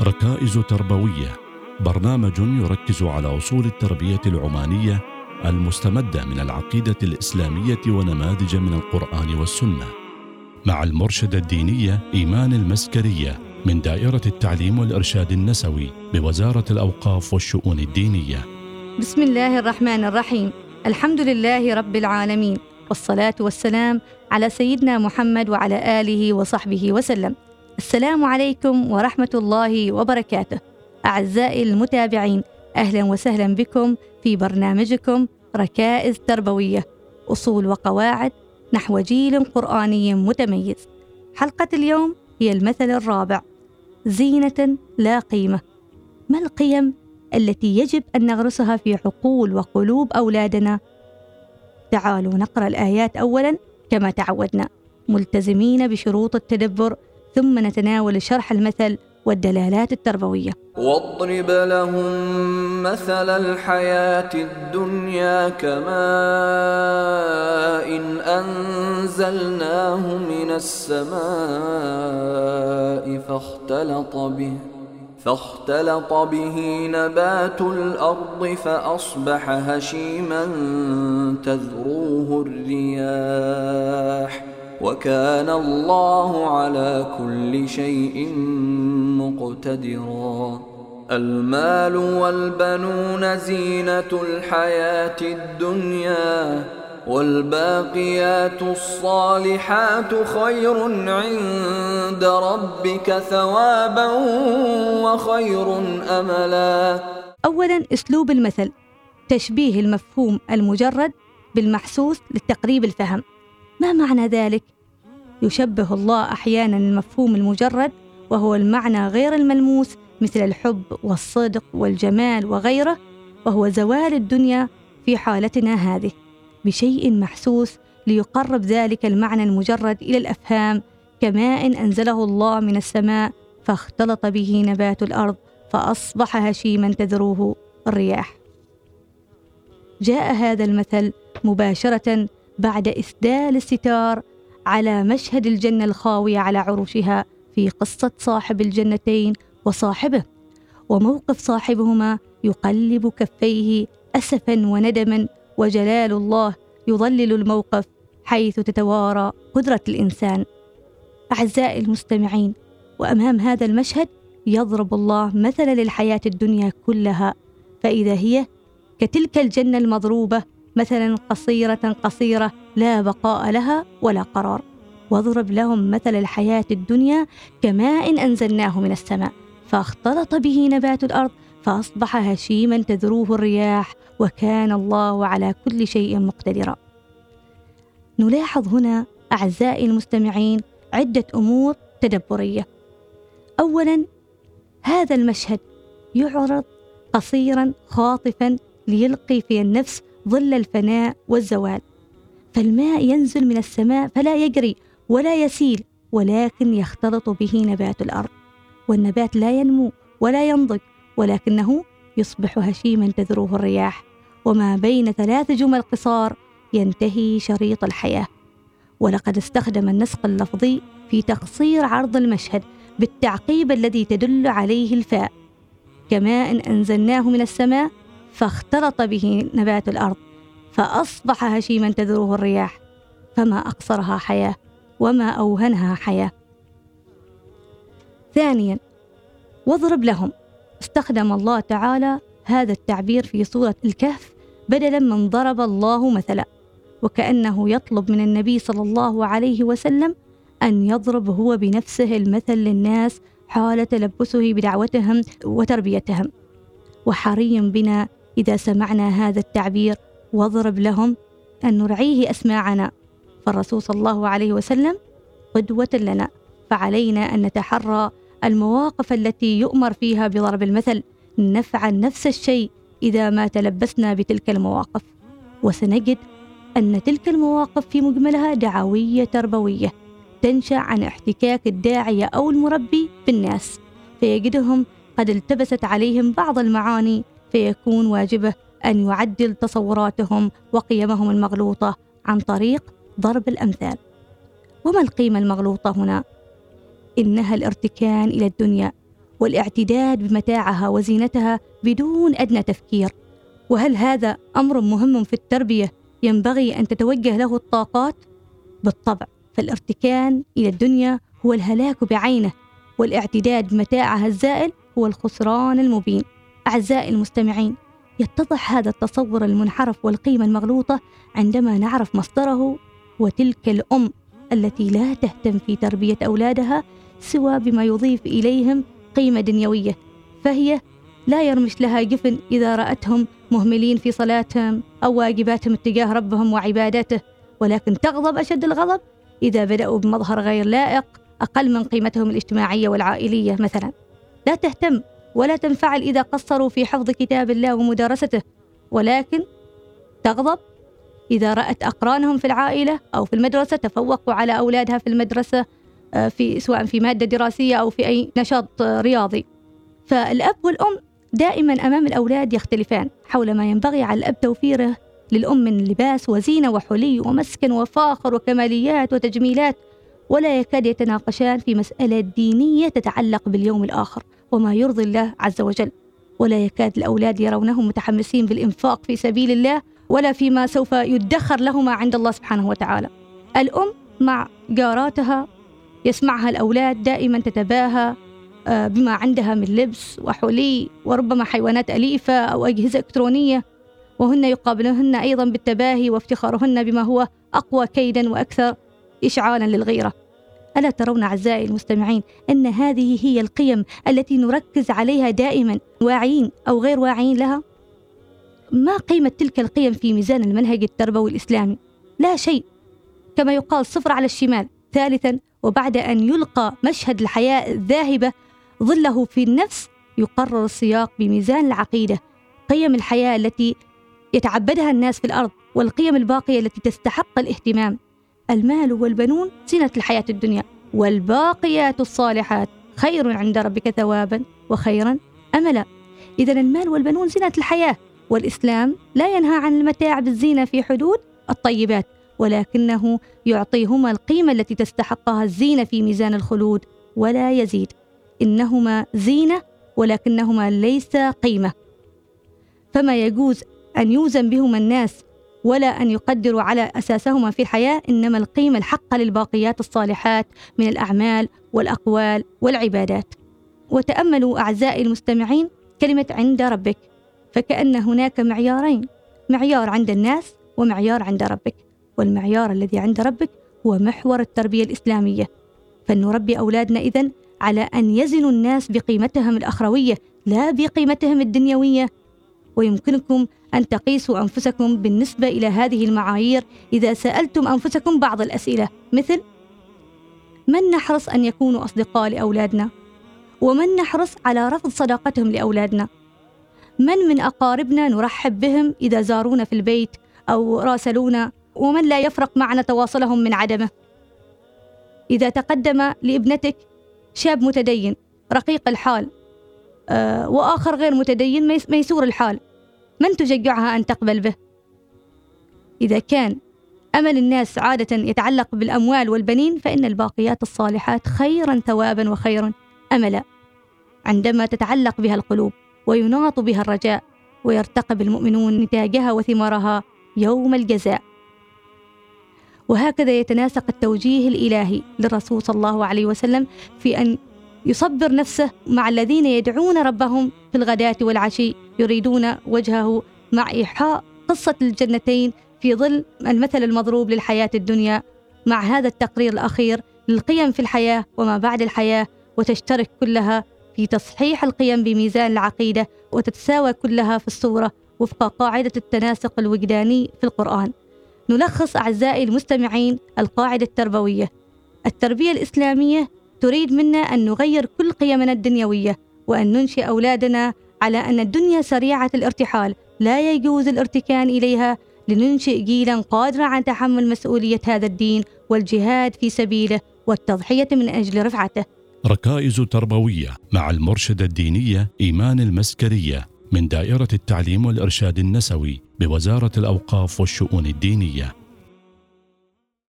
ركائز تربوية. برنامج يركز على أصول التربية العمانية المستمدة من العقيدة الإسلامية ونماذج من القرآن والسنة. مع المرشدة الدينية إيمان المسكرية من دائرة التعليم والإرشاد النسوي بوزارة الأوقاف والشؤون الدينية. بسم الله الرحمن الرحيم. الحمد لله رب العالمين. والصلاة والسلام على سيدنا محمد وعلى آله وصحبه وسلم. السلام عليكم ورحمة الله وبركاته. أعزائي المتابعين أهلا وسهلا بكم في برنامجكم ركائز تربوية أصول وقواعد نحو جيل قرآني متميز. حلقة اليوم هي المثل الرابع زينة لا قيمة. ما القيم التي يجب أن نغرسها في عقول وقلوب أولادنا؟ تعالوا نقرأ الآيات اولا كما تعودنا. ملتزمين بشروط التدبر ثم نتناول شرح المثل والدلالات التربوية. واضرب لهم مثل الحياة الدنيا كماء إن أنزلناه من السماء فاختلط به فاختلط به نبات الأرض فأصبح هشيما تذروه الرياح. وكان الله على كل شيء مقتدرا. المال والبنون زينة الحياة الدنيا والباقيات الصالحات خير عند ربك ثوابا وخير أملا. اولا أسلوب المثل. تشبيه المفهوم المجرد بالمحسوس للتقريب الفهم. ما معنى ذلك؟ يشبه الله أحيانا المفهوم المجرد وهو المعنى غير الملموس مثل الحب والصدق والجمال وغيره وهو زوال الدنيا في حالتنا هذه بشيء محسوس ليقرب ذلك المعنى المجرد إلى الأفهام كماء أنزله الله من السماء فاختلط به نبات الأرض فأصبح هشيما تذروه الرياح. جاء هذا المثل مباشرة بعد إسدال الستار على مشهد الجنة الخاوية على عروشها في قصة صاحب الجنتين وصاحبه. وموقف صاحبهما يقلب كفيه اسفا وندما وجلال الله يظلل الموقف حيث تتوارى قدرة الإنسان. أعزائي المستمعين وأمام هذا المشهد يضرب الله مثلا للحياة الدنيا كلها. فإذا هي كتلك الجنة المضروبة مثلا قصيرة قصيرة لا بقاء لها ولا قرار واضرب لهم مثل الحياة الدنيا كماء أنزلناه من السماء فاختلط به نبات الأرض فأصبح هشيما تذروه الرياح وكان الله على كل شيء مقتدرا. نلاحظ هنا أعزائي المستمعين عدة أمور تدبرية. اولا هذا المشهد يعرض قصيرا خاطفا ليلقي في النفس ظل الفناء والزوال. فالماء ينزل من السماء فلا يجري ولا يسيل ولكن يختلط به نبات الأرض. والنبات لا ينمو ولا ينضج ولكنه يصبح هشيما تذروه الرياح. وما بين ثلاث جمل قصار ينتهي شريط الحياة. ولقد استخدم النسق اللفظي في تقصير عرض المشهد بالتعقيب الذي تدل عليه الفاء. كماء أنزلناه من السماء فاختلط به نبات الأرض فأصبح هشيما تذروه الرياح فما أقصرها حياة وما أوهنها حياة. ثانيا واضرب لهم. استخدم الله تعالى هذا التعبير في سورة الكهف بدلا من ضرب الله مثلا وكأنه يطلب من النبي صلى الله عليه وسلم أن يضرب هو بنفسه المثل للناس حال تلبسه بدعوتهم وتربيتهم. وحري بنا إذا سمعنا هذا التعبير واضرب لهم أن نرعيه أسماعنا. فالرسول صلى الله عليه وسلم قدوة لنا فعلينا أن نتحرى المواقف التي يؤمر فيها بضرب المثل. نفعل نفس الشيء إذا ما تلبسنا بتلك المواقف. وسنجد أن تلك المواقف في مجملها دعوية تربوية تنشأ عن احتكاك الداعيه أو المربي بالناس فيجدهم قد التبست عليهم بعض المعاني فيكون واجبة أن يعدل تصوراتهم وقيمهم المغلوطة عن طريق ضرب الأمثال. وما القيمة المغلوطة هنا؟ إنها الارتكان إلى الدنيا والاعتداد بمتاعها وزينتها بدون أدنى تفكير. وهل هذا أمر مهم في التربية ينبغي أن تتوجه له الطاقات؟ بالطبع فالارتكان إلى الدنيا هو الهلاك بعينه والاعتداد بمتاعها الزائل هو الخسران المبين. أعزائي المستمعين يتضح هذا التصور المنحرف والقيمة المغلوطة عندما نعرف مصدره وتلك الأم التي لا تهتم في تربية أولادها سوى بما يضيف إليهم قيمة دنيوية فهي لا يرمش لها جفن إذا رأتهم مهملين في صلاتهم أو واجباتهم اتجاه ربهم وعبادته ولكن تغضب أشد الغضب إذا بدأوا بمظهر غير لائق أقل من قيمتهم الاجتماعية والعائلية مثلا. لا تهتم ولا تنفعل إذا قصروا في حفظ كتاب الله ومدارسته. ولكن تغضب إذا رأت أقرانهم في العائلة أو في المدرسة تفوقوا على أولادها في المدرسة آه، في سواء في مادة دراسية أو في أي نشاط رياضي. فالأب والأم دائما أمام الأولاد يختلفان حول ما ينبغي على الأب توفيره للأم من لباس وزينة وحلي ومسكن وفاخر وكماليات وتجميلات ولا يكاد يتناقشان في مسألة دينية تتعلق باليوم الآخر. وما يرضي الله عز وجل. ولا يكاد الأولاد يرونهم متحمسين بالإنفاق في سبيل الله ولا فيما سوف يدخر لهما عند الله سبحانه وتعالى. الأم مع جاراتها يسمعها الأولاد دائما تتباهى آه، بما عندها من لبس وحلي وربما حيوانات أليفة أو أجهزة إلكترونية. وهن يقابلهن أيضا بالتباهي وافتخارهن بما هو أقوى كيدا وأكثر إشعالا للغيرة. ألا ترون أعزائي المستمعين أن هذه هي القيم التي نركز عليها دائما واعيين أو غير واعيين لها؟ ما قيمة تلك القيم في ميزان المنهج التربوي الإسلامي؟ لا شيء كما يقال صفر على الشمال ثالثا وبعد أن يلقى مشهد الحياة الذاهبة ظله في النفس يقرر السياق بميزان العقيدة قيم الحياة التي يتعبدها الناس في الأرض والقيم الباقية التي تستحق الاهتمام المال والبنون زينة الحياة الدنيا والباقيات الصالحات. خير عند ربك ثوابا وخيرا أملا. إذا المال والبنون زينة الحياة والإسلام لا ينهى عن المتاع بالزينة في حدود الطيبات ولكنه يعطيهما القيمة التي تستحقها الزينة في ميزان الخلود ولا يزيد. إنهما زينة ولكنهما ليس قيمة. فما يجوز أن يوزن بهما الناس ولا أن يقدروا على أساسهما في الحياة إنما القيمة الحقة للباقيات الصالحات من الأعمال والأقوال والعبادات. وتأملوا أعزائي المستمعين كلمة عند ربك فكأن هناك معيارين معيار عند الناس ومعيار عند ربك. والمعيار الذي عند ربك هو محور التربية الإسلامية. فلنربي أولادنا إذن على أن يزنوا الناس بقيمتهم الأخروية لا بقيمتهم الدنيوية. ويمكنكم أن تقيسوا أنفسكم بالنسبة إلى هذه المعايير إذا سألتم أنفسكم بعض الأسئلة مثل من نحرص أن يكونوا أصدقاء لأولادنا؟ ومن نحرص على رفض صداقتهم لأولادنا؟ من من أقاربنا نرحب بهم إذا زارونا في البيت أو راسلونا ومن لا يفرق معنا تواصلهم من عدمه إذا تقدم لابنتك شاب متدين رقيق الحال آه وآخر غير متدين ميسور الحال من تشجعها أن تقبل به؟ إذا كان أمل الناس عادة يتعلق بالأموال والبنين فإن الباقيات الصالحات خيرا ثوابا وخيرا. أملا عندما تتعلق بها القلوب ويناط بها الرجاء ويرتقب المؤمنون نتاجها وثمارها يوم الجزاء. وهكذا يتناسق التوجيه الإلهي للرسول صلى الله عليه وسلم في أن يصبر نفسه مع الذين يدعون ربهم في الغداة والعشي يريدون وجهه مع إيحاء قصة الجنتين في ظل المثل المضروب للحياة الدنيا مع هذا التقرير الأخير للقيم في الحياة وما بعد الحياة وتشترك كلها في تصحيح القيم بميزان العقيدة وتتساوى كلها في الصورة وفق قاعدة التناسق الوجداني في القرآن. نلخص أعزائي المستمعين القاعدة التربوية. التربية الإسلامية تريد منا أن نغير كل قيمنا الدنيوية وأن ننشئ أولادنا على أن الدنيا سريعة الارتحال لا يجوز الارتكان إليها لننشئ جيلا قادرا على تحمل مسؤولية هذا الدين والجهاد في سبيله والتضحية من أجل رفعته. ركائز تربوية مع المرشدة الدينية إيمان المسكرية من دائرة التعليم والإرشاد النسوي بوزارة الأوقاف والشؤون الدينية.